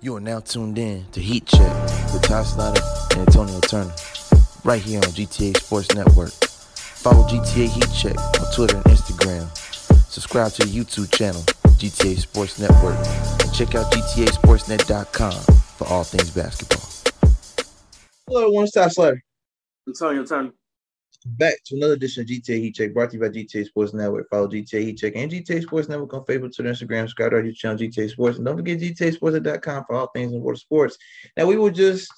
You are now tuned in to Heat Check with Ty Slatter and Antonio Turner, right here on GTA Sports Network. Follow GTA Heat Check on Twitter and Instagram. Subscribe to the YouTube channel, GTA Sports Network, and check out GTASportsNet.com for all things basketball. Hello, one stop Slatter. Antonio Turner. Back to another edition of GTA Heat Check, brought to you by GTA Sports Network. Follow GTA Heat Check and GTA Sports Network on Facebook, Twitter, Instagram. Subscribe to our YouTube channel, GTA Sports. And don't forget GTA GTASports.com for all things in water sports. Now, we were just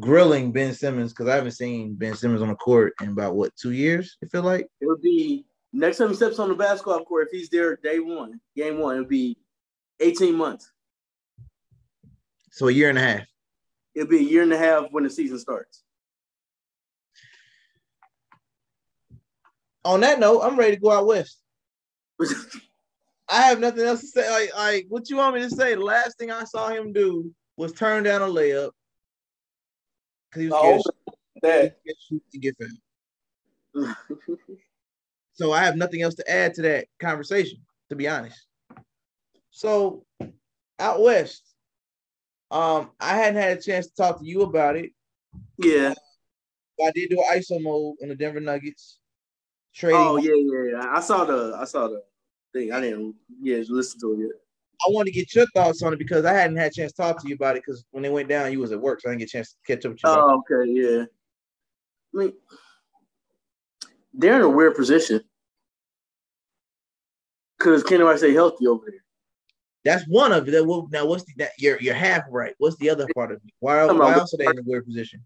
grilling Ben Simmons because I haven't seen Ben Simmons on the court in about, what, two years, I feel like? It would be next time he steps on the basketball court, if he's there day one, game one, it would be 18 months. So a year and a half. It'll be a year and a half when the season starts. On that note, I'm ready to go out west. I have nothing else to say. Like, like, what you want me to say? The last thing I saw him do was turn down a layup because he was Oh, that. scared to get fouled. So I have nothing else to add to that conversation, to be honest. So out west, um, I hadn't had a chance to talk to you about it. yeah. I did do an ISO mode on the Denver Nuggets. Trading. Oh yeah, yeah, yeah. I saw the I saw the thing. I didn't yeah listen to it yet. I want to get your thoughts on it because I hadn't had a chance to talk to you about it because when they went down, you was at work, so I didn't get a chance to catch up with you. Oh, okay, yeah. I mean, they're in a weird position because can't nobody stay healthy over there. That's one of it. That will- Now, what's the that you're you're half right. What's the other part of it? Why, why else are they in a weird position?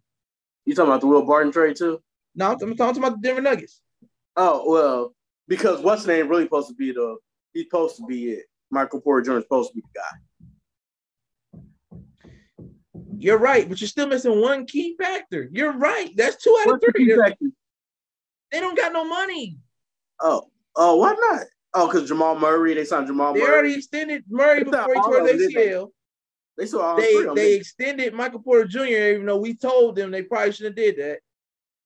You talking about the Will Barton trade too? No, I'm, I'm talking about the Denver Nuggets. Oh well, because what's the name really supposed to be the he's supposed to be it. Michael Porter Jr. is supposed to be the guy. You're right, but you're still missing one key factor. You're right. That's two out of What's the three. factor? They don't got no money. Oh, oh, why not? Oh, because Jamal Murray, they signed Jamal They Murray. already extended Murray before he tore of his they? ACL. They saw all They three they extended Michael Porter Jr. Even though we told them they probably shouldn't have did that.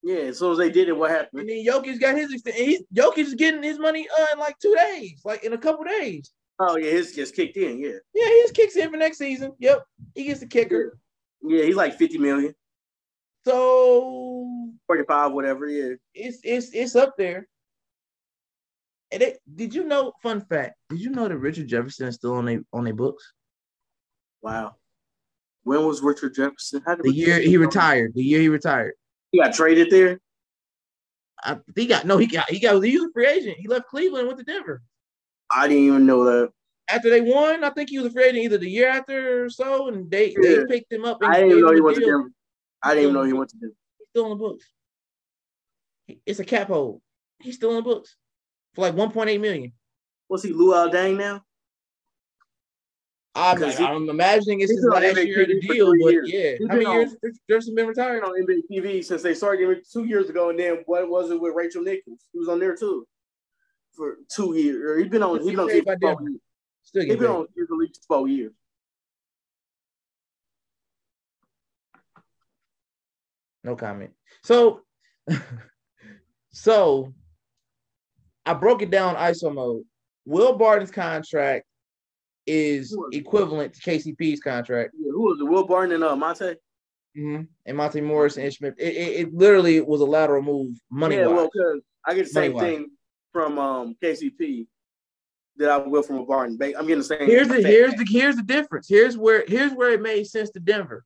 Yeah, as soon as they did it, what happened? And then Jokic got his extend. He's Jokic is getting his money uh, in like two days, like in a couple days. Oh yeah, his just kicked in. Yeah, Yeah, he just kicks in for next season. Yep, he gets the kicker. yeah, he's like fifty million, So forty-five, whatever. Yeah, it's it's it's up there. And they, did you know? Fun fact: Did you know that Richard Jefferson is still on their on their books? wow. When was Richard Jefferson? How did The year he retired. The year he retired. He got traded there. I, he got no. He got he got he was a free agent. He left Cleveland and went to Denver. I didn't even know that. After they won, I think he was a free agent either the year after or so, and they they picked him up. I didn't even know he went to deal. Denver. I didn't even know he went to Denver. He's still in the books. It's a cap hold. He's still in the books for like 1.8 million. What's he, Lou Aldang now? I'm, he- I'm imagining it's his last year of the TV for deal, but years. yeah. He's How many been years has Jefferson been retired? on NBA TV since they started him two years ago, and then what was it with Rachel Nichols? He was on there too for two years. He's been on. He's been on He's TV paid for four years. Still He's getting been paid. on for at least four years. No comment. So, so I broke it down ISO mode. Will Barton's contract is Who was it? equivalent to KCP's contract, Yeah, who was it? Will Barton and uh, Monte. and Monte Morris and Smith. It, it, it literally was a lateral move, money yeah, well, because I get the same Money-wise. thing from um, KCP that I will from a Barton. I'm getting the same. here's the here's the here's the difference. Here's where here's where it made sense to Denver.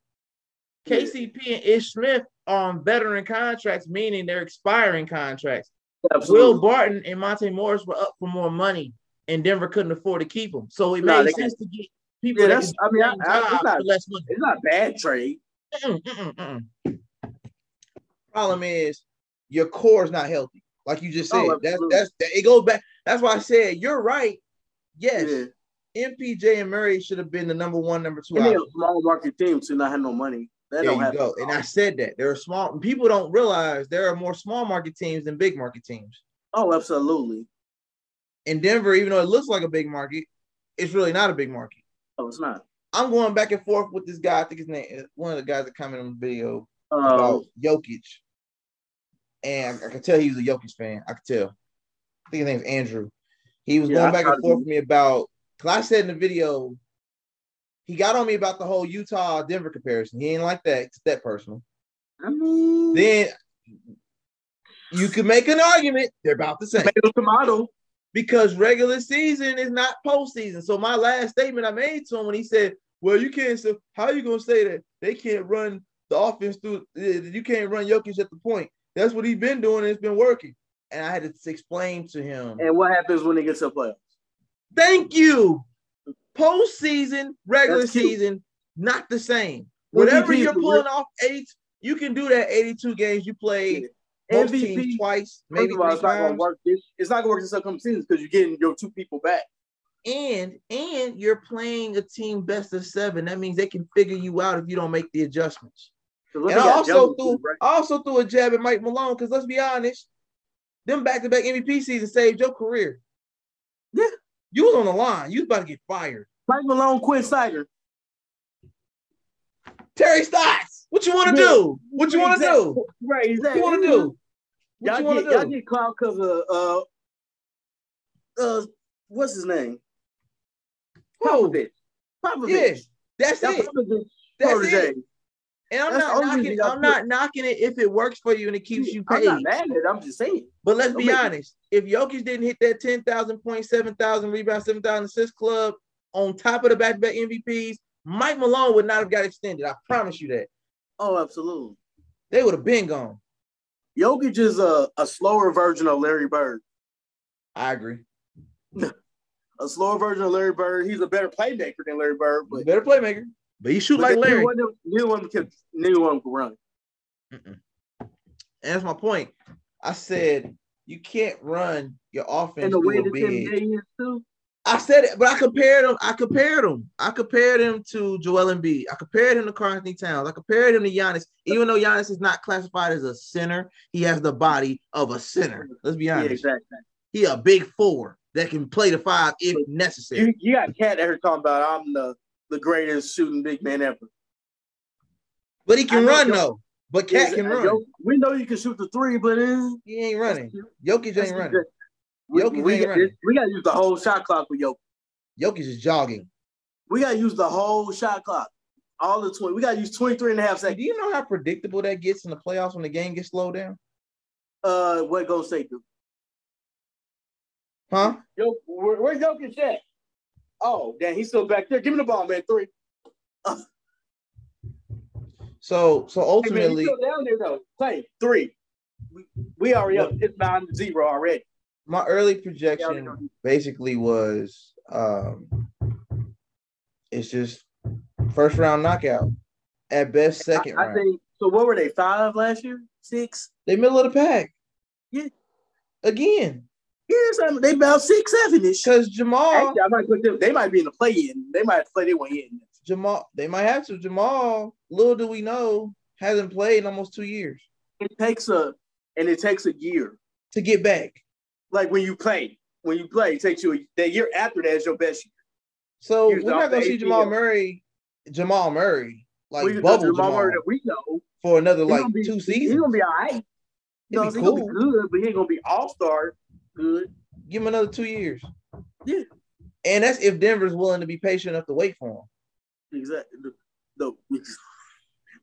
Yeah. KCP and Ish Smith are on veteran contracts, meaning they're expiring contracts. Absolutely. Will Barton and Monte Morris were up for more money, and Denver couldn't afford to keep them. So it Nah, made they sense to get people Yeah, that that's- I mean, I- I- it's not- less money. It's not bad trade. Mm-mm, mm-mm, mm-mm. Problem is, your core is not healthy, like you just oh, said. Oh, that's that's that, it goes back. That's why I said you're right. Yes, Yeah. MPJ and Murray should have been the number one, number two. They're a small market team to not have no money. They There don't you go. And I said that there are small people don't realize there are more small market teams than big market teams. Oh, absolutely. In Denver, even though it looks like a big market, it's really not a big market. Oh, it's not. I'm going back and forth with this guy. I think his name is one of the guys that commented on the video Uh, about Jokic. And I, I could tell he was a Jokic fan. I could tell. I think his name's Andrew. He was Yeah, going back and forth with me about because I said in the video he got on me about the whole Utah Denver comparison. He ain't like that. It's that personal. I mean, Then you could make an argument they're about the same tomato, tomato. Because regular season is not postseason. So my last statement I made to him when he said, "Well, you can't. So how are you gonna say that they can't run the offense through? uh, You can't run Jokic at the point. That's what he's been doing. and It's been working." And I had to explain to him. And what happens when he gets to playoffs? Thank you. Postseason, regular season, not the same. Whatever you're pulling off eight, you can do that 82 games you played MVP. twice, Maybe all, it's not gonna work. This, it's not gonna work this upcoming season because you're getting your two people back. And and you're playing a team best of seven. That means they can figure you out if you don't make the adjustments. what And I also threw, right? I also threw a jab at Mike Malone because let's be honest, them back-to-back MVP seasons saved your career. Yeah. You was on the line. You was about to get fired. Mike Malone, Quin Snyder. Terry Stotts, what you want to Yeah. do? What you want to do? Right, exactly. What you want to do? What Y'all you get, to y'all get because of uh uh what's his name? Popovich. Popovich. Yeah, that's That it. Popovich That's protege. it. And I'm That's not knocking. I'm not knocking it if it works for you and it keeps you paid. I'm not mad at it. I'm just saying. But let's Don't be make it- honest. If Jokic didn't hit that 10,000 point, 7,000 rebound, 7,000 assist club on top of the back-to-back MVPs, Mike Malone would not have got extended. I promise you that. Oh, absolutely. They would have been gone. Jokic is a, a slower version of Larry Bird. I agree. A slower version of Larry Bird. He's a better playmaker than Larry Bird, but better playmaker. But he shoot but like Larry. one of them- Neither one can neither one can run. Mm-mm. And that's my point. I said you can't run your offense And the way through a that Tim big. Day is too. I said it, but I compared him. I compared him. I compared him to Joel Embiid. I compared him to Anthony Towns. I compared him to Giannis. Even though Giannis is not classified as a center, he has the body of a center. Let's be Yeah, honest. exactly. He a big four that can play the five if necessary. You, you got KAT there talking about I'm the, the greatest shooting big man ever. But he can run though. But KAT Yeah, can run. Jokic- We know you can shoot the three, but He ain't running. Jokic ain't running. Good- We, we, we got to use the whole shot clock for Jokic. Jokic is jogging. We got to use the whole shot clock. All the 20. We got to use 23 and a half seconds. Do you know how predictable that gets in the playoffs when the game gets slowed down? Uh, what Golden State do? Huh? Yo, where, where's Jokic at? Oh, damn, he's still back there. Give me the ball, man. Three. So so Hey, man, ultimately, he's still down there, though. Play three. We, we already up. It's nine to zero already. My early projection basically was um it's just first round knockout. At best, second I, I round. think so. What were they? Five last year? Six? they middle of the pack. Yeah. Again. Something. They about six, seven ish. Because Jamal, Actually, I might put them. They might be in the play in. They might play their way in. Jamal, they might have to. Jamal, little do we know, hasn't played in almost two years It takes a and it takes a year. to get back. Like when you play, when you play, it takes you a, the year after that is your best year. So Here's we're not gonna see. Jamal Murray, Jamal Murray, like We- the bubble Jamal Jamal, Murray that we know, for another like be, two He's gonna be all right. You know, It'd be he's gonna be good, but he ain't gonna be all star good. Give him another two years. Yeah. And that's if Denver's willing to be patient enough to wait for him. Exactly. The,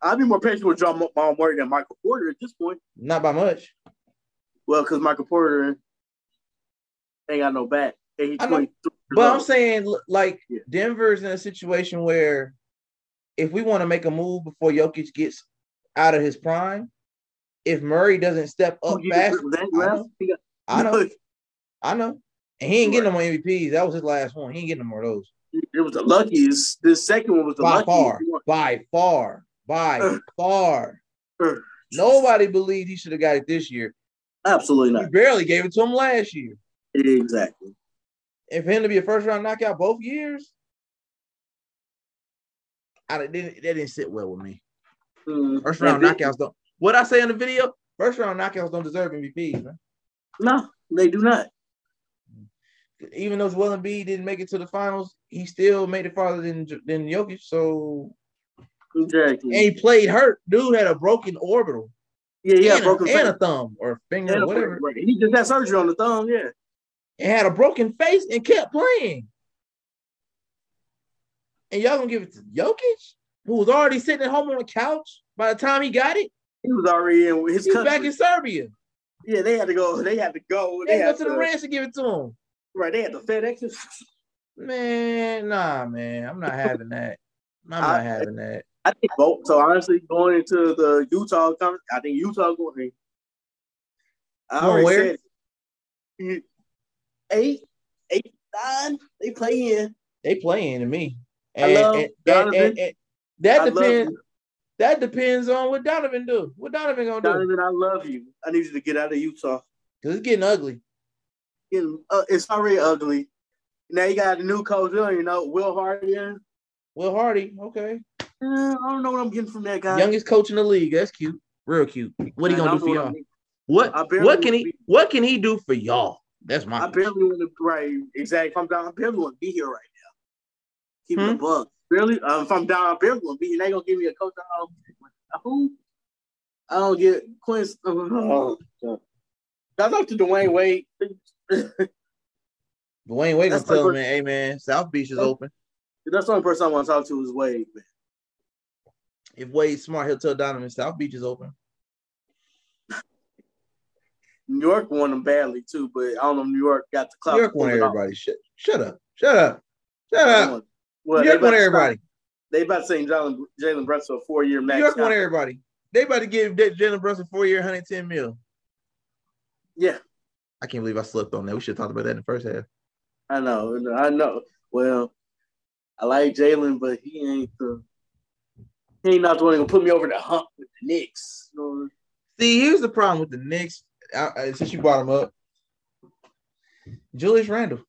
I'd be more patient with Jamal Murray than Michael Porter at this point. Not by much. Well, because Michael Porter ain't got no back. And he's 23 But I'm saying, like, Yeah. Denver's in a situation where if we want to make a move before Jokic gets out of his prime, if Murray doesn't step up fast, I know, got- I know, I know. And he ain't getting no more MVPs. That was his last one. He ain't getting no more of those. It was the luckiest. The second one was the By luckiest. far, by far, by Uh. far. Uh, Nobody believed he should have got it this year. Absolutely We not. barely gave it to him last year. Exactly. And for him to be a first round knockout both years, I didn't, that didn't sit well with me. Mm. First round knockouts don't. What I say in the video? First round knockouts don't deserve MVPs, man. No, they do not. Even though Joel Embiid didn't make it to the finals, he still made it farther than than Jokic. So Exactly. and he played hurt. Dude had a broken orbital yeah, yeah, and, broken a, and a thumb or a finger or whatever. He just had surgery on the thumb. Yeah. And had a broken face and kept playing. and y'all gonna give it to Jokic, who was already sitting at home on the couch by the time he got it. He was already in his He country. back in Serbia. yeah, they had to go. They had to go. They They go had to the ranch and give it to him. Right, they had the FedEx. it. Man, nah, man, I'm not having that. I'm I- not having that. I think both. So honestly, going into the Utah conference, I think Utah going. I already where? said it. Eight, eight, nine. They play in. They playing to me. I love and- and- Donovan. and- and that I depends. That depends on what Donovan do. What Donovan gonna do? Donovan, I love you. I need you to get out of Utah. Because it's getting ugly. Getting- uh, it's already ugly. Now you got a new coach. You know, Will Hardy. Uh, Will Hardy, okay. I don't know what I'm getting from that guy. Youngest coach in the league. That's cute. Real cute. What he gonna do for y'all? what What I barely what can he what can he do for y'all? That's my I barely want to right exactly. If I'm down, I barely want to be here right now. Keep it Hmm? a bug. Barely. Um, if I'm down, I barely want to be here. They gonna give me a coach. Um, who? I don't get Quince. Oh, God. Shout out to Dwyane Wade. Dwyane Wade gonna tell him, man, hey man, South Beach is Oh. open. That's the only person I want to talk to is Wade. Man. If Wade's smart, he'll tell Donovan South Beach is open. New York won them badly too, but I don't know. New York got the clout. New York won pull it off. everybody. Shut, shut up. Shut up. Shut up. Well, New York won everybody. stop- They about to say Jalen Jalen Brunson a four year max. New. York won everybody. They about to give Jalen Brunson four year, 110 mil. Yeah, I can't believe I slept on that. We should have talked about that in the first half. I know. I know. Well, I like Jalen, but he ain't the. He ain't not the one gonna put me over the hump with the Knicks. You know, See, here's the problem with the Knicks. Uh, uh, since you brought him up, Julius Randle,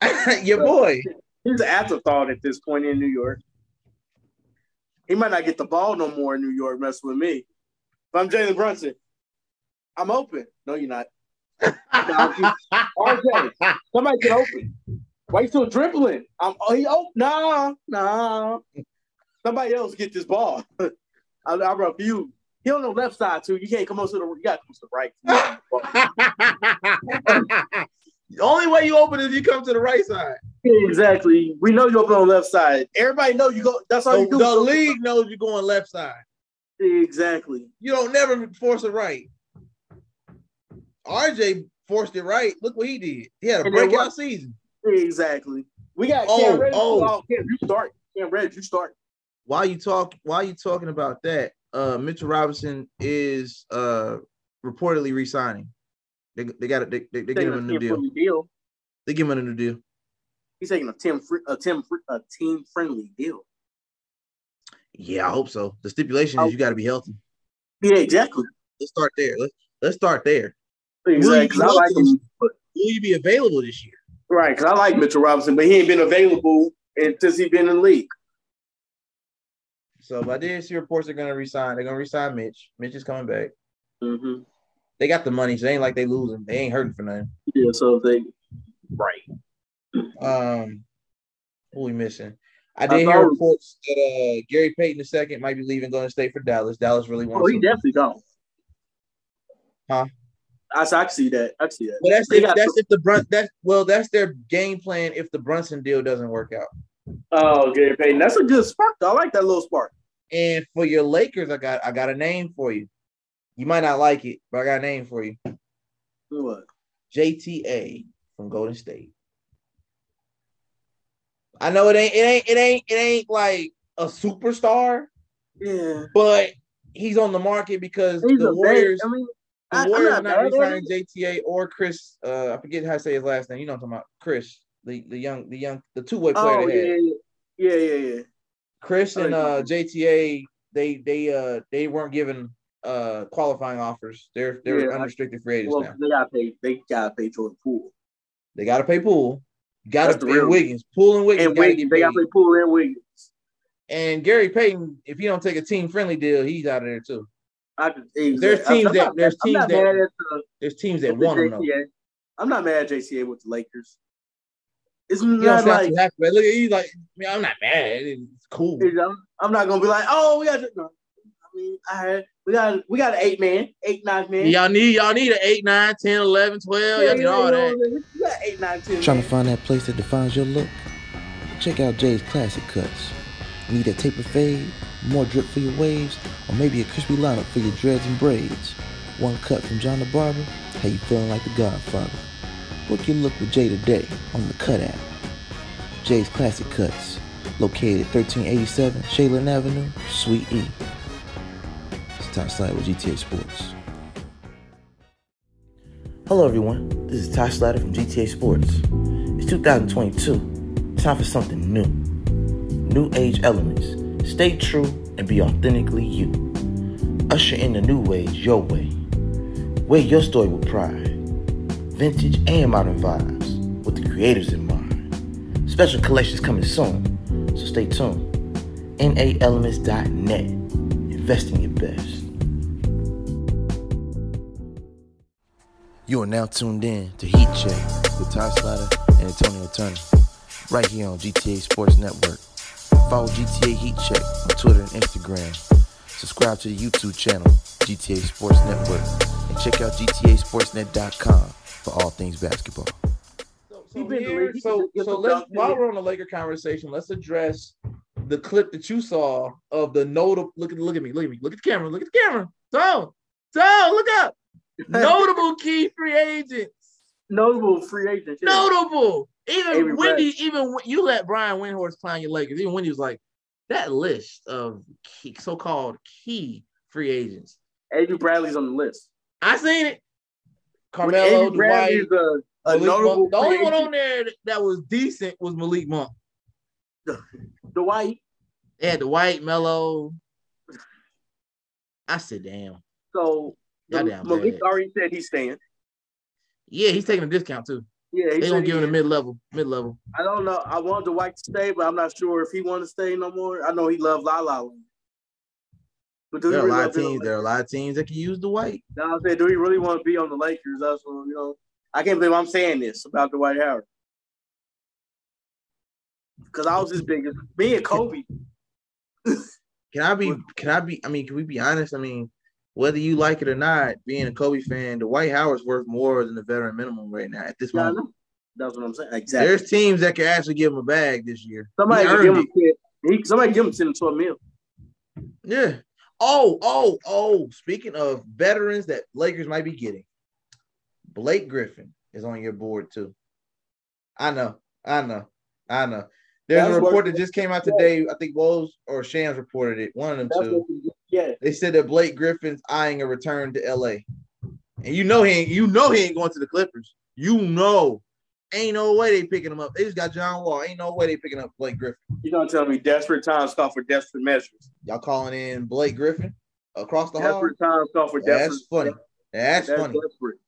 your boy. He's an afterthought at this point in New York. He might not get the ball no more in New York. Mess with me. If I'm Jalen Brunson, I'm open. No, you're not. RJ, somebody get open. Why you still dribbling? I'm. Oh, he open. Nah, nah. Somebody else get this ball. I, I refuse. He on the left side too. You can't come on to the. You got to come to the right. the only way you open is you come to the right side. exactly. We know you open on the left side. Everybody know you go. That's all The, you do. the league knows you're going left side. Exactly. You don't never force it right. RJ forced it right. Look what he did. He had a And breakout season. Exactly. We got Oh, Cam Reddish. oh. Oh, Cam, you start. Cam Reddish, you start. While you talk, while you talking about that, uh, Mitchell Robinson is uh reportedly resigning. They they got they, they, they give him a new deal. deal. They give him a new deal. He's taking a team a team a team friendly deal. Yeah, I hope so. The stipulation Oh. is you got to be healthy. Yeah, exactly. Let's start there. Let's let's start there. Exactly. 'cause I like him. Will you be available this year? Right, because I like Mitchell Robinson, but he ain't been available since he been in the league. So, but I did see reports they're gonna resign. They're gonna resign Mitch. Mitch is coming back. Mm-hmm. They got the money, so it ain't like they losing. They ain't hurting for nothing. Yeah, so they right. Um, who we missing? I I did hear thought- reports that uh Gary Payton II might be leaving, going to stay for Dallas. Dallas really wants. Oh, wants he him. definitely gone. Huh? I, I can see that. I can see that. But that's They if got that's if the Brun that's well, that's their game plan if the Brunson deal doesn't work out. Oh, Gary Payton. That's a good spark. Though. I like that little spark. And for your Lakers, I got I got a name for you. You might not like it, but I got a name for you. What? JTA from Golden State. I know it ain't it ain't it ain't it ain't like a superstar, Yeah. but he's on the market because He's the Warriors bad, I mean, the I, I'm Warriors not are not re-signing. JTA or Chris. Uh, I forget how to say his last name. You know what I'm talking about? Chris, the the young the young the two way player Oh, they yeah, had. yeah, yeah, yeah, yeah. Chris I and uh, JTA they they uh they weren't given uh qualifying offers. They're they're Yeah, unrestricted free agents Well, now. they gotta pay. They gotta pay Jordan Poole. They got to pay Poole. Gotta pay Wiggins. Poole and Wiggins And got to Wiggins, they gotta pay Poole and Wiggins. And Gary Payton, if he don't take a team friendly deal, he's out of there too. I exactly. There's teams that- there's teams that- the, There's teams that the want him though. I'm not mad at JTA with the Lakers. It's You don't not sound like happy. But look at you, like, I mean, I'm not mad. It's cool. you know, I'm not gonna be like, oh, we got. To, no. I mean, I had we got we got an eight man, eight nine man. Y'all need y'all need an 8, 9, 10, 11, 12. Y'all need all that. We got eight nine ten. Trying to find that place that defines your look? check out Jay's Classic Cuts. Need a taper fade, more drip for your waves, or maybe a crispy lineup for your dreads and braids? One cut from John the Barber, how you feeling like the Godfather? Book your look with Jay today on the Cut app. Jay's Classic Cuts, located 1387 Shaylin Avenue, Suite E. It's Ty Slatter with GTA Sports. Hello, everyone. This is Ty Slatter from GTA Sports. It's 2022. Time for something new. New age elements. Stay true and be authentically you. Usher in the new ways your way. Wear your story with pride. Vintage and modern vibes with the creators in mind. Special collections coming soon, so stay tuned. NAElements.net. Invest in your best. You are now tuned in to Heat Check with Ty Slatter and Antonio Turner, right here on GTA Sports Network. Follow GTA Heat Check on Twitter and Instagram. Subscribe to the YouTube channel, GTA Sports Network, and check out GTASportsNet.com for all things basketball. So, so, here, so, so let's while we're on the Laker conversation, let's address the clip that you saw of the notable. Look at look at me, look at me, look at the camera, look at the camera. So, so look up. Notable key free agents. Notable free agents. yeah. Notable. Even Avery Wendy, even you let Brian Windhorst clown your Lakers. Even Windy was like, that list of key, so-called key free agents. Avery Bradley's on the list. I seen it. Carmelo, Dwight, a, a notable the only one on there that was decent was Malik Monk. Dwight. They had Dwight Melo. I said, damn. So Malik bad. already said he's staying. Yeah, he's taking a discount too. Yeah, They gonna give him a mid level, mid level. I don't know. I want Dwight to stay, but I'm not sure if he want to stay no more. I know he loved La La Land. But There are a lot of teams. There are a lot of teams that can use Dwight. No, I'm saying, do we really want to be on the Lakers? That's what you know. I can't believe I'm saying this about Dwight Howard. Because I was his biggest. Me and Kobe. Can I be? Can I be? I mean, can we be honest? I mean, whether you like it or not, being a Kobe fan, Dwight Howard's worth more than the veteran minimum right now at this Yeah, moment. That's what I'm saying. Exactly. There's teams that can actually give him a bag this year. somebody He could earned give him. 10 He, somebody give him ten to twelve mil. Yeah. Oh, oh, oh. Speaking of veterans that Lakers might be getting, Blake Griffin is on your board too. I know, I know, I know. There's That's a report that just came out today. I think Woj or Shams reported it. One of them That's two. yeah. They said that Blake Griffin's eyeing a return to LA. And you know he ain't you know he ain't going to the Clippers. You know. Ain't no way they picking him up. They just got John Wall. Ain't no way they picking up Blake Griffin. You gonna tell me desperate times call for desperate measures? Y'all calling in Blake Griffin across the hall? Desperate times call for desperate. That's funny. That's, That's funny. desperate.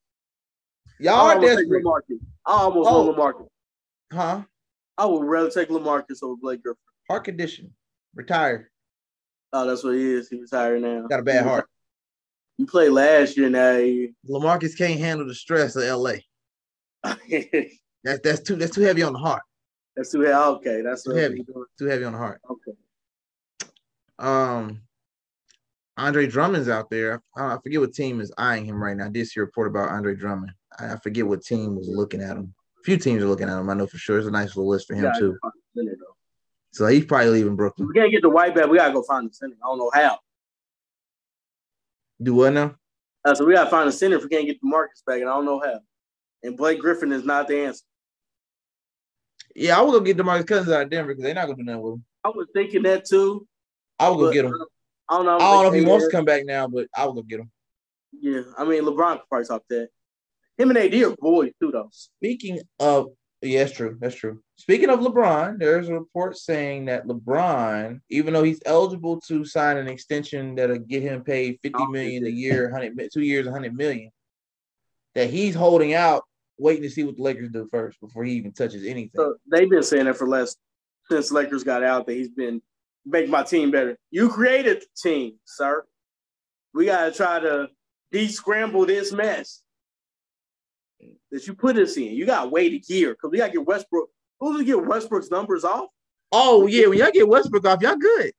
Y'all are desperate. I almost Oh. want LaMarcus. Huh? I would rather take LaMarcus over Blake Griffin. Heart condition. Retired. Oh, that's what he is. He retired now. Got a bad heart. You played last year now. you- Lamarcus can't handle the stress of LA. that's That's too that's too heavy on the heart. That's too heavy. Okay, that's Too heavy. Too heavy on the heart. Okay. Um, Andre Drummond's out there. I, I forget what team is eyeing him right now. I did see a report about Andre Drummond. I, I forget what team was looking at him. A few teams are looking at him. I know for sure. It's a nice little list for him Yeah, too. center. So he's probably leaving If Brooklyn. we can't get Dwight back, we gotta go find the center. I don't know how. Do what now? Uh, so we gotta find a center if we can't get the Marcus back, and I don't know how. And Blake Griffin is not the answer. Yeah, I would go get DeMarcus Cousins out of Denver because they're not gonna do nothing with him. I was thinking that too. I would go but, get him. I don't know. I don't know if he wants to come back now, but I would go get him. Yeah, I mean LeBron could probably talk that. Him and AD are boys too, though. Speaking of, yeah, that's true. That's true. Speaking of LeBron, there's a report saying that LeBron, even though he's eligible to sign an extension that'll get him paid fifty million a year, hundred two years, hundred million, that he's holding out, waiting to see what the Lakers do first before he even touches anything. So they've been saying that for less since Lakers got out that he's been make my team better. You created the team, sir. We gotta try to de-scramble this mess that you put us in. You gotta wait a year because we gotta get Westbrook. Who's going to get Westbrook's numbers off? oh yeah, when y'all get Westbrook off, y'all good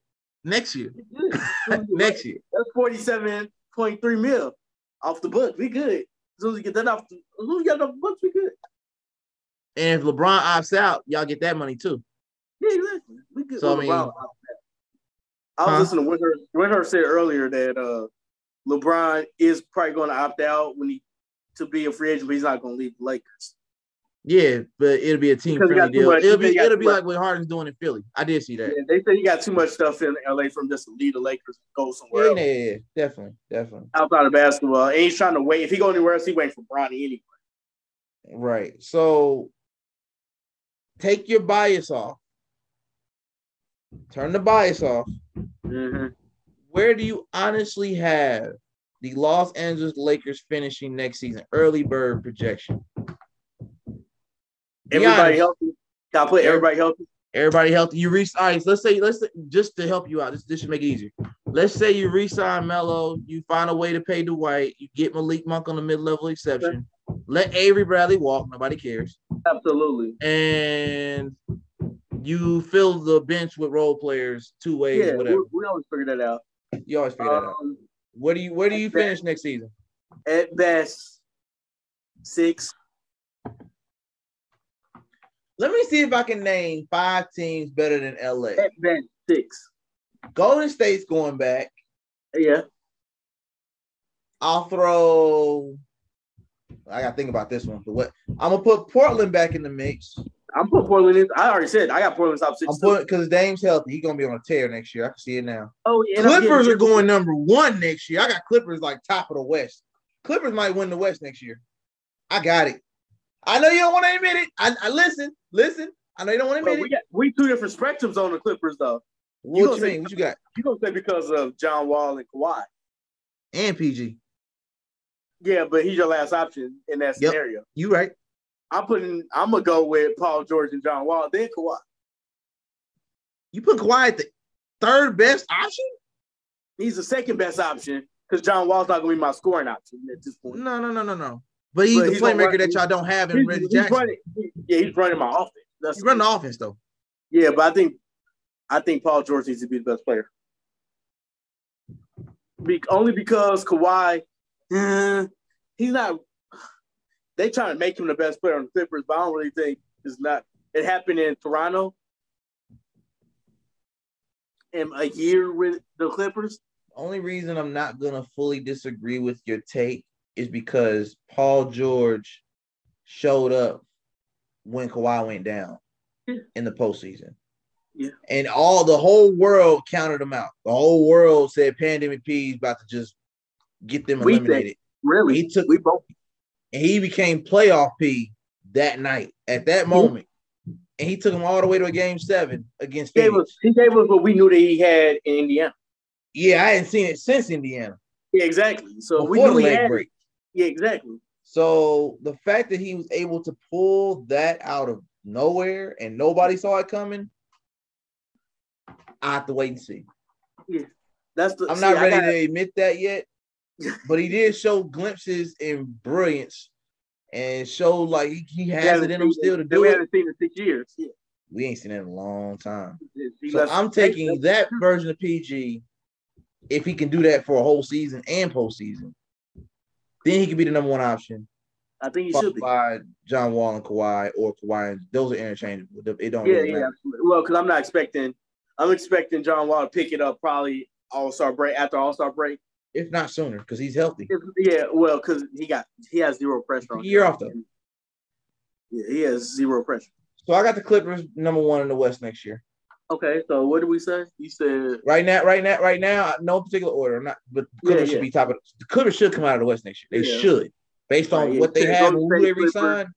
next year. next year. That's forty-seven point three mil off the book. We good. As soon as we get that off, the, as soon as we get it off the books, we good. And if LeBron opts out, y'all get that money too. Yeah, exactly. We could, So, I mean- LeBron- I was Huh? listening to Winter. Winter said earlier that uh, LeBron is probably going to opt out when he to be a free agent, but he's not going to leave the Lakers. Yeah, but it'll be a team friendly deal. much- it'll be it'll be much- like what Harden's doing in Philly. I did see that. Yeah, they say he got too much stuff in LA from just to leave the Lakers and go somewhere yeah, yeah, yeah. definitely, definitely. outside of basketball. And he's trying to wait. If he go anywhere else, he waiting for Bronny anyway. Right. So take your bias off. Turn the bias off. Mm-hmm. Where do you honestly have the Los Angeles Lakers finishing next season? Early bird projection. Everybody healthy. Can I put everybody healthy? Everybody healthy. You re all right, so let's say let's say, just to help you out. This, this should make it easier. Let's say you re-sign Melo, you find a way to pay Dwight, you get Malik Monk on the mid-level exception, let Avery Bradley walk, nobody cares. Absolutely. and you fill the bench with role players two ways, Yeah, we, whatever. we always figure that out. You always figure that out. Um, Where do you where do you finish next season? at best, six. Let me see if I can name five teams better than LA. Best, six. Golden State's going back. Yeah. I'll throw. I gotta think about this one. But what I'm gonna put Portland back in the mix. I'm putting Portland in. I already said I got Portland top 6 I'm putting because Dame's healthy. He's gonna be on a tear next year. I can see it now. oh, yeah, Clippers are going number one next year. I got Clippers like top of the West. Clippers might win the West next year. I got it. I know you don't want to admit it. I, I listen, listen. I know you don't want to admit we it. got we two different spectrums on the Clippers though. What you, gonna say- What you got? You gonna say because of John Wall and Kawhi? And PG. Yeah, but he's your last option in that Yep. scenario. You right. I'm putting. I'm gonna go with Paul George and John Wall, then Kawhi. You put Kawhi at the third best option? He's the second best option because John Wall's not gonna be my scoring option at this point. No, no, no, no, no. But he's But the he's playmaker run- that y'all don't have in He's, Reggie Jackson. running. Yeah, he's running my offense. That's He's running the offense though. Yeah, but I think I think Paul George needs to be the best player. Be, only because Kawhi, eh, he's not. They trying to make him the best player on the Clippers, but I don't really think it's not. It happened in Toronto, in a year with the Clippers. Only reason I'm not gonna fully disagree with your take is because Paul George showed up when Kawhi went down Yeah. in the postseason. Yeah. And all the whole world counted him out. The whole world said Pandemic P is about to just get them We think- eliminated. Really, He took- we both. And he became playoff P that night at that mhm. moment. And he took him all the way to a game seven against Gave us, he gave us what we knew that he had in Indiana. Yeah, I hadn't seen it since Indiana. Yeah, exactly. So we Before knew the he had. break. Yeah, exactly. So the fact that he was able to pull that out of nowhere and nobody saw it coming, I have to wait and see. Yeah, that's the. I'm see, not ready gotta- to admit that yet, but he did show glimpses in brilliance and showed like he, he has it in him still to do we it. haven't seen in six years. Yeah. We ain't seen it in a long time. He So I'm taking that version of PG if he can do that for a whole season and postseason. Then he could be the number one option. I think he should be. by John Wall and Kawhi or Kawhi. And those are interchangeable. It don't Yeah, really yeah, absolutely. Well, because I'm not expecting. I'm expecting John Wall to pick it up probably All Star break after All Star break. If not sooner, because he's healthy. If- Yeah, well, because he got he has zero pressure on. Year off, though. Yeah, he has zero pressure. So I got the Clippers number one in the West next year. Okay, so what did we say? You said Right now, right now, right now, no particular order. I'm not, but Yeah, Clippers yeah. should be top of the Clippers should come out of the West next year. They Yeah. should, based on Right, what they have and who they re-signed.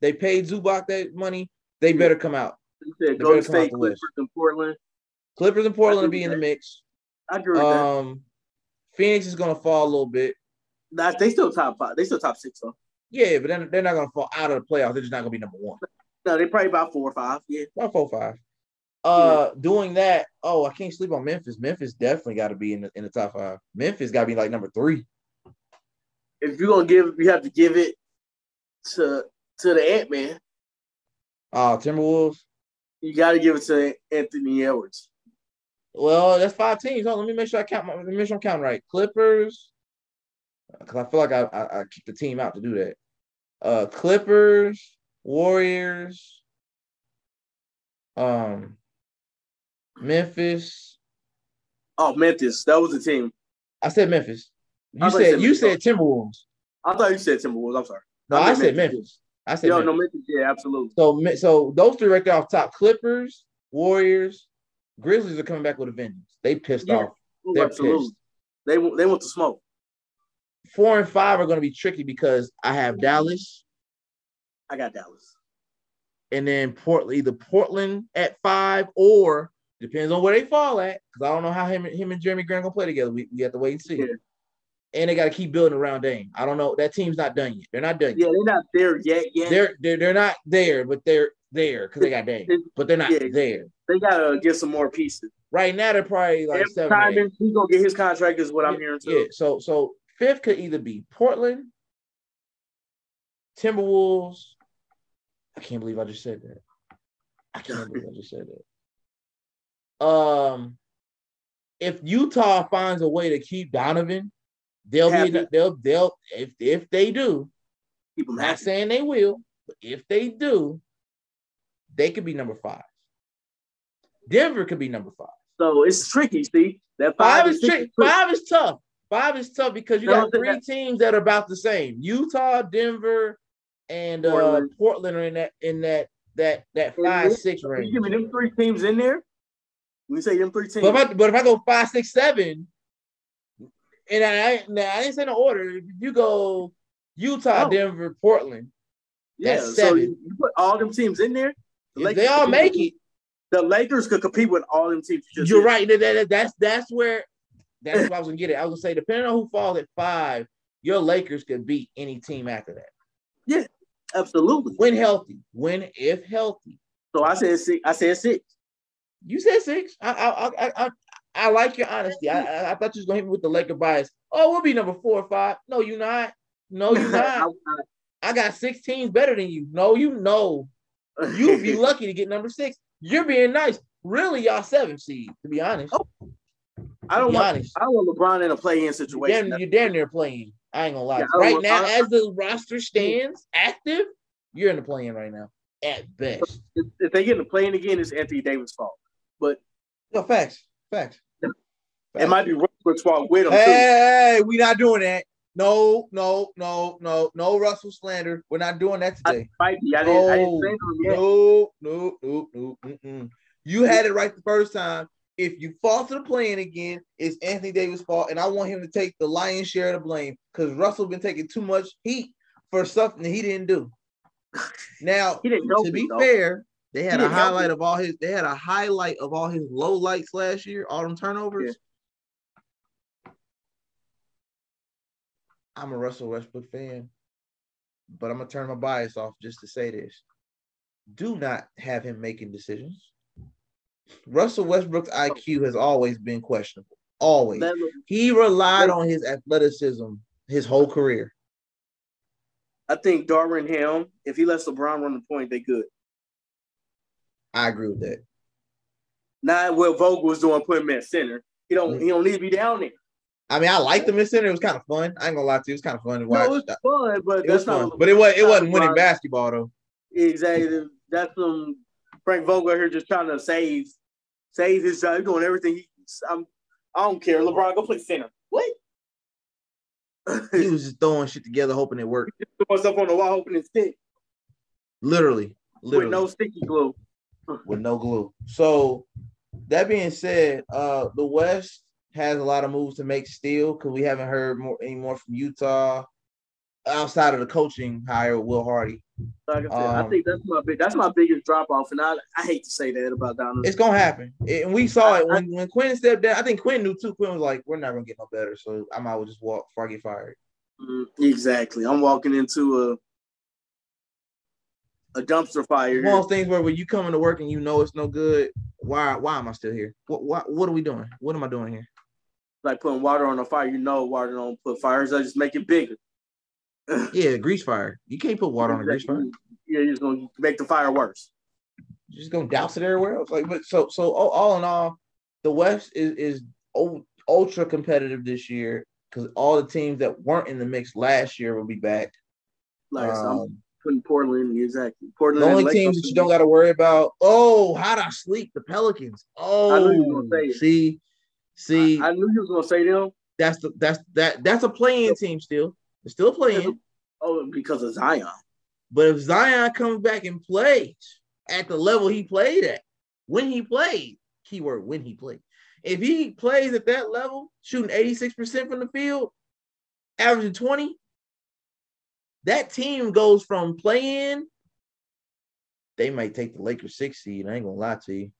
They paid Zubac that money. They better come out. you said They Golden State Clippers and Portland. Clippers and Portland will be in with the mix. I agree with that. Um, Phoenix is gonna fall a little bit. Nah, they still top five. They still top six though. Yeah, but then they're not gonna fall out of the playoffs. They're just not gonna be number one. No, they're probably about four or five. Yeah. About four five. Uh, doing that. Oh, I can't sleep on Memphis. Memphis definitely got to be in the in the top five. Memphis got to be like number three. If you're gonna give, you have to give it to to the Ant Man. Uh Timberwolves. You got to give it to Anthony Edwards. Well, that's five teams. Hold on, let me make sure I count. My, let me make sure I'm counting right. Clippers. Because I feel like I, I I kicked the team out to do that. Uh, Clippers, Warriors, Um, Memphis. Oh, Memphis. That was the team. I said Memphis. You I thought you said said you said Timberwolves. I thought you said Timberwolves. I'm sorry. No, I I said Memphis. Memphis. I said Yo, Memphis. no Memphis. Yeah, absolutely. So so those three right there off top: Clippers, Warriors, Grizzlies are coming back with a vengeance. They pissed Yeah. off. Ooh, They're absolutely. pissed. They they want to smoke. Four and five are going to be tricky because I have Dallas I got Dallas. and then Portland, either Portland at five or depends on where they fall at. Because I don't know how him, him and Jerami Grant gonna play together. We, we have to wait and see. Yeah. And they got to keep building around Dame. I don't know. That team's not done yet. They're not done Yeah, yet. they're not there yet. Yet They're they're they're not there, but they're there because they got Dame. But they're not Yeah. there. they gotta get some more pieces. Right now, they're probably like Every seven. time eight. he's gonna get his contract is what I'm Yeah, hearing Yeah. So so fifth could either be Portland, Timberwolves. I can't believe I just said that. I can't believe I just said that. Um, if Utah finds a way to keep Donovan, they'll Happy. be they'll they'll if if they do. Them not happy. saying they will, but if they do, they could be number five. Denver could be number five. So it's tricky. See that Five, five, is tricky. Five is tough. Five is tough because you No, got that- three teams that are about the same. Utah, Denver, and uh, Portland. Portland are in that in that that that five six You range. give me them three teams in there. You say them three teams, But if I but if I go five six seven, and I now, I didn't say no order. If you go Utah, No. Denver, Portland, yeah, that's so seven. you, you put all them teams in there. the Lakers they all make it, The Lakers could compete with all them teams. you just you're right. That- that- that's that's where that's what I was gonna get it. I was gonna say depending on who falls at five, your Lakers could beat any team after that. Yeah, absolutely. When healthy, when if healthy. So I said six. I said six. You said six. I I I I, I like your honesty. I, I I thought you was gonna hit me with the Laker bias. Oh, we'll be number four or five. No, you're not. No, you're not. I got six teams better than you. No, you know. You'd be lucky to get number six. You're being nice. Really, y'all seven seed, to be honest. Oh, I don't want. honest. I want LeBron in a play-in You're situation. damn, you're damn near playing. I ain't gonna lie. Yeah, right want- now, as the roster stands active, you're in the playing right now. At best. if, if they get in the play-in again, it's Anthony Davis' fault. But No, facts. Facts. it might be Westbrook's fault with him too. Hey, we not doing that. No, no, no, no, no Russell slander. We're not doing that I, today. might be. I didn't. I didn't No, say him yet. no, no, no, no. Mm-mm. You had it right the first time. If you fall to the playing again, it's Anthony Davis' fault, and I want him to take the lion's share of the blame because Russell been taking too much heat for something that he didn't do. Now, He didn't to be though. fair, they had a highlight of all his. They had a highlight of all his low lights last year, all them turnovers. I'm a Russell Westbrook fan, but I'm gonna turn my bias off just to say this: Do not have him making decisions. Russell Westbrook's IQ has always been questionable. Always, he relied on his athleticism his whole career. I think Darvin Ham, if he lets LeBron run the point, they good. I agree with that. Not what Vogel was doing, putting him at center. He don't. Mm. He don't need to be down there. I mean, I liked him in center. It was kind of fun. I ain't gonna lie to you. It was kind of fun to watch. No, it's fun, but It that's was not. fun, what but it was it wasn't winning LeBron- basketball though. Exactly. That's some Frank Vogel here just trying to save, save his job. He's doing everything. He, I'm. I don't care. LeBron, go play center. What? He was just throwing shit together, hoping it worked. Just Throwing stuff on the wall, hoping it stick Literally, literally with no sticky glue. With no glue. So that being said, uh, the West has a lot of moves to make still because we haven't heard more any more from Utah outside of the coaching hire with Will Hardy. Like I said, I Um, think that's my big. That's my biggest drop off, and I I hate to say that about Donovan. It's gonna happen, and we saw it when when Quin stepped down. I think Quin knew too. Quin was like, "We're not gonna get no better," so I might as well just walk before I get fired. Mm, exactly. I'm walking into a a dumpster fire. One of those things where when you come into work and you know it's no good, why why am I still here? What what what are we doing? What am I doing here? Like putting water on a fire. You know, water don't put fires. I just make it bigger. Yeah, grease fire. You can't put water on a grease fire. Yeah, you're just gonna make the fire worse. You're just gonna douse it everywhere else. Like, but so so all, all in all, the West is is ultra competitive this year because all the teams that weren't in the mix last year will be back. Like so Um, Putting Portland, exactly. Portland. The only teams that you don't got to worry about. Oh, how'd I sleep? The Pelicans. Oh, I knew you were gonna oh, say see, see, I, I knew you was gonna say them. that's the that's that that's a playing team still. It's still playing. Oh, because of Zion. But if Zion comes back and plays at the level he played at, when he played, keyword when he played, if he plays at that level, shooting 86% from the field, averaging 20, that team goes from playing. They might take the Lakers six seed. I ain't gonna lie to you.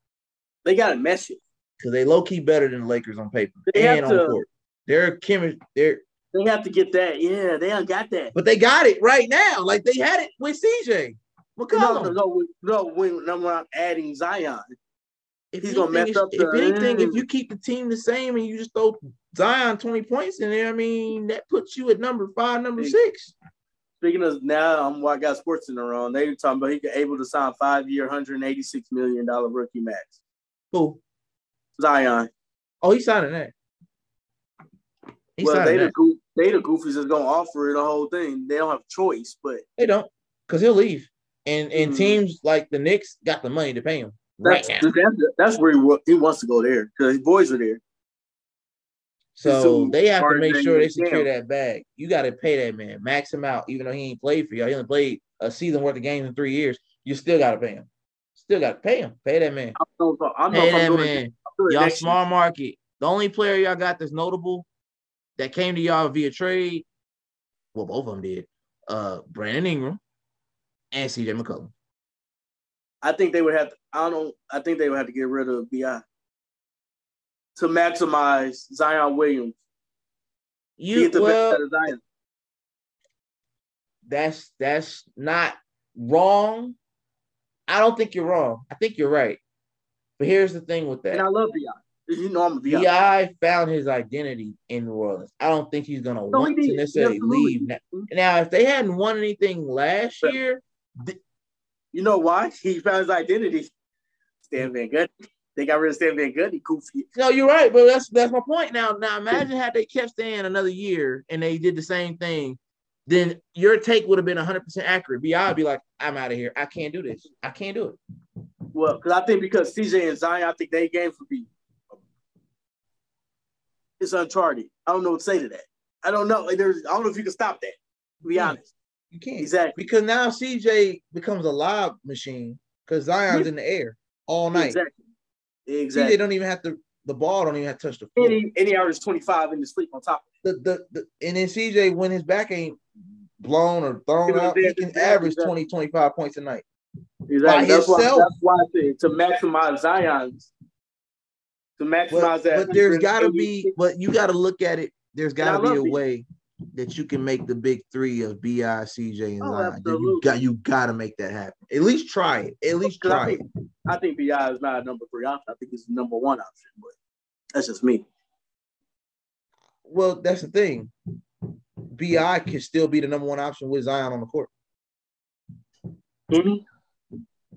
They got to mess it. Because they low key better than the Lakers on paper They and have on to- court. They're chemistry, they're They have to get that. Yeah, they don't got that. but they got it right now. Like they had it with CJ No, McCollum. no, no, no. When I'm adding Zion, if He's gonna mess up if the- anything, if mm. you keep the team the same and you just throw Zion 20 points in there, I mean, that puts you at number five, number six. Speaking of now, I'm I got sports in the wrong. They were talking about he could able to sign five year, 186 million dollar rookie max. Who? Zion. Oh, he's signing that. He's well, they the goof, they the goofies that's gonna offer it the whole thing. They don't have a choice, but They don't, because he'll leave. And and Mhm. teams like the Knicks got the money to pay him right that's now. that's, that's where he, he wants to go there because his boys are there. So So, they have to make sure they secure that bag. You got to pay that man, max him out, even though he ain't played for y'all. He only played a season worth of games in three years. You still got to pay him. Still got to pay him. Pay that man. I don't know. I don't know Pay I'm that man. Y'all small market. The only player y'all got that's notable that came to y'all via trade, well, both of them did. Uh, Brandon Ingram and CJ McCollum. I think they would have. To, I don't. I think they would have to get rid of Bi to maximize Zion Williams. You get the well, best out of Zion. that's that's not wrong. I don't think you're wrong. I think you're right. But here's the thing with that. And I love Bi. You know I'm Bi. Bi found his identity in New Orleans. I don't think he's gonna No, want he to necessarily Absolutely. leave now. Now, if they hadn't won anything last But- year, You know why? He found his identity. Stan Van Gundy. They got rid of Stan Van Gundy. Goofy. no, you're right. But that's that's my point. Now, now imagine had they kept staying another year and they did the same thing, then your take would have been 100 percent accurate. Bi would be like, I'm out of here. I can't do this. I can't do it. Well, because I think because CJ and Zion, I think they game for B. It's uncharted. I don't know what to say to that. I don't know. Like, there's, I don't know if you can stop that. To be Yeah. honest. You can't Exactly. because now CJ becomes a lob machine because Zion's in the air all night. Exactly. Exactly. don't even have to. The ball don't even have to touch the floor. And he, and he averaged 25 in the sleep on top. the, the, the and then CJ when his back ain't blown or thrown out, he can average that. 20, 25 points a night. Exactly. That's why, himself. that's why I said to maximize Zion's, to maximize But, that. but there's gotta be, but you gotta look at it. There's gotta be a it. way that you can make the big three of Bi, CJ, and Oh, Zion. You got you gotta make that happen. At least try it. At least try it. I think Bi is not a number three option. I think it's a number one option, but that's just me. Well, that's the thing. Bi can still be the number one option with Zion on the court. Mhm.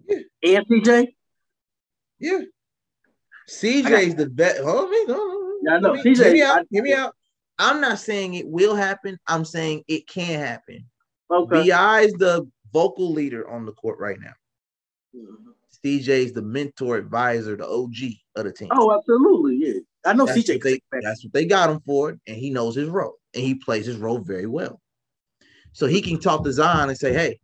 Yeah. And CJ? Yeah. CJ's the best. Hold me, no. Yeah, I know. Hear me- CJ hear me out. I- Hear me out. I'm not saying it will happen. I'm saying it can happen. Okay. Bi is the vocal leader on the court right now. Mhm. CJ's the mentor, advisor, the OG of the team. Oh, absolutely. Yeah. I know that's, CJ. what they, can take back. that's what they got him for, and he knows his role, and he plays his role very well. So he can talk to Zion and say, "Hey,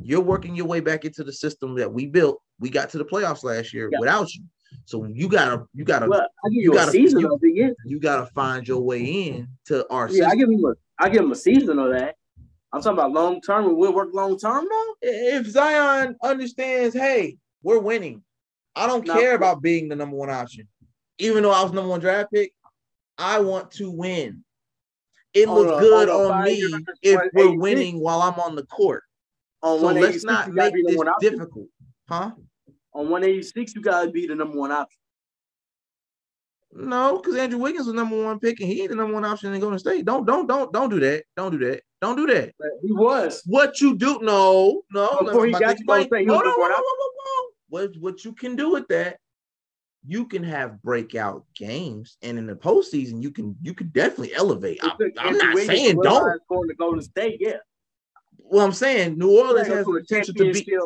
you're working your way back into the system that we built. We got to the playoffs last year Yeah. without you. So you gotta, you gotta, Well, I give you you, gotta- season you- of it. Yeah. you gotta find your way in to our Yeah, I give him a I give him a season of that. I'm talking about long term we'll work long term now. if Zion understands, hey, we're winning. I don't No. care about being the number one option. Even though I was number one draft pick, I want to win. It On looks a- good on on me if we're 186. winning while I'm on the court. On So let's not you make this difficult. Huh? On one eighty six, you gotta be the number one option. No, because Andrew Wiggins was number one pick and he ain't the number one option in Golden State. Don't don't don't don't do that. Don't do that. Don't do that. He was. What you do? No, no. Before he got State, Hold on, number whoa, one whoa, whoa, whoa, whoa. What what you can do with that? You can have breakout games, and in the postseason, you can you can definitely elevate. I'm, He took I'm Andrew not saying don't. Going to Golden State, yeah. Well, I'm saying New Orleans has the potential to be.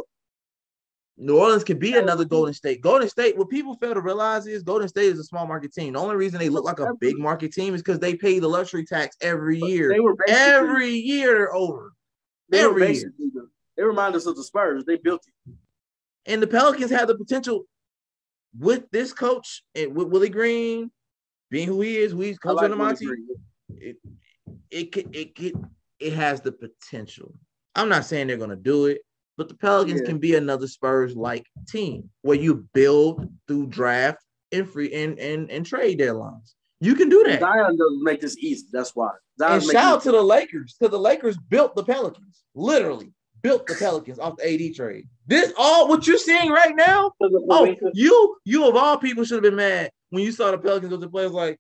New Orleans could be another Golden State. Golden State, what people fail to realize is Golden State is a small market team. The only reason they look like a big market team is because they pay the luxury tax every year. They were every year over. They every year. They remind us of the Spurs. They built it. And the Pelicans have the potential with this coach and with Willie Green being who he is, who he's coach like on the It it it, it it has the potential. I'm not saying they're gonna do it. But the Pelicans yeah. can be another Spurs like team where you build through draft and free and, and, and trade deadlines. You can do that. Zion doesn't make this easy. That's why. Zion and shout out to the Lakers because the Lakers built the Pelicans. Literally built the Pelicans off the AD trade. This all what you're seeing right now. Oh, you you of all people should have been mad when you saw the Pelicans go to the playoffs. Like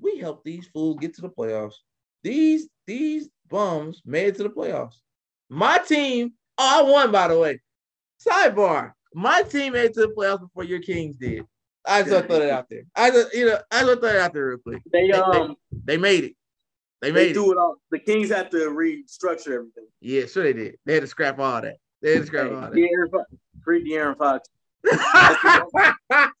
we helped these fools get to the playoffs. These these bums made it to the playoffs. My team Oh, I won, by the way. Sidebar. My team made it to the playoffs before your Kings did. I just throw it out there. I just, you know, I just throw that out there real quick. They um they, they made it. They made they do it. it all. The Kings had to restructure everything. Yeah, sure they did. They had to scrap all that. They had to scrap all that. De'Aaron, free De'Aaron Fox.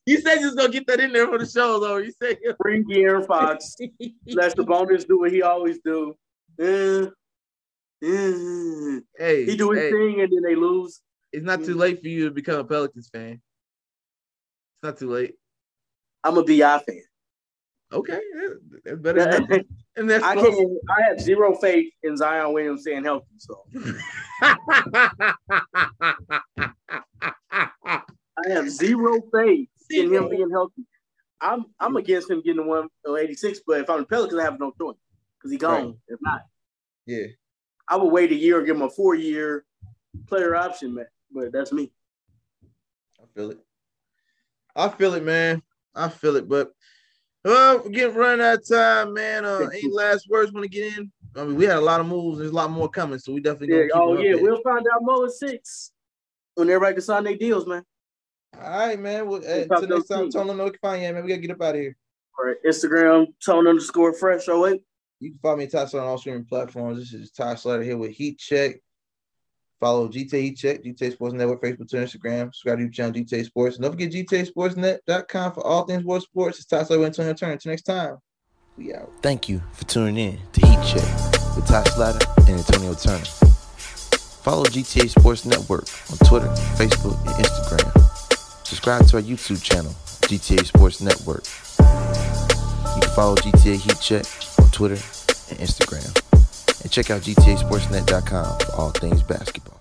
you said you was gonna get that in there for the show, though. You said free De'Aaron Fox. Let Sabonis do what he always do. Eh, hey, he do his hey, thing and then they lose. It's not too late for you to become a Pelicans fan. It's not too late. I'm a BI fan. Okay, that's better. Than and that's I can I have zero faith in Zion Williams staying healthy. So I have zero faith in him being healthy. I'm I'm against him getting the 186, but if I'm the Pelicans, I have no choice because he's gone. Right. If not, yeah, I would wait a year and give him a four year player option, man. But that's me. I feel it. I feel it, man. I feel it. But well, we're getting running out of time, man. Uh, any last words want to get in? I mean, we had a lot of moves. There's a lot more coming, so we definitely. Yeah. Oh yeah, we'll find out more at six when everybody can sign their deals, man. All right, man. Well, hey, until next time, Tone know we can find you, man. We gotta get up out of here. All right, Instagram, Tone underscore fresh. Oh wait. You can follow me Ty Slatter on all streaming platforms. This is Ty Slatter here with Heat Check. Follow GTA Heat Check, GTA Sports Network, Facebook, Twitter, Instagram. Subscribe to YouTube channel GTA Sports. And don't forget GTASportsNet.com for all things world sports. It's Slatter with Antonio Turner. Until next time, we out. Thank you for tuning in to Heat Check with Ty Slatter and Antonio Turner. Follow GTA Sports Network on Twitter, Facebook, and Instagram. Subscribe to our YouTube channel, GTA Sports Network. You can follow GTA Heat Check on Twitter, and Instagram. And check out GTASportsNet.com for all things basketball.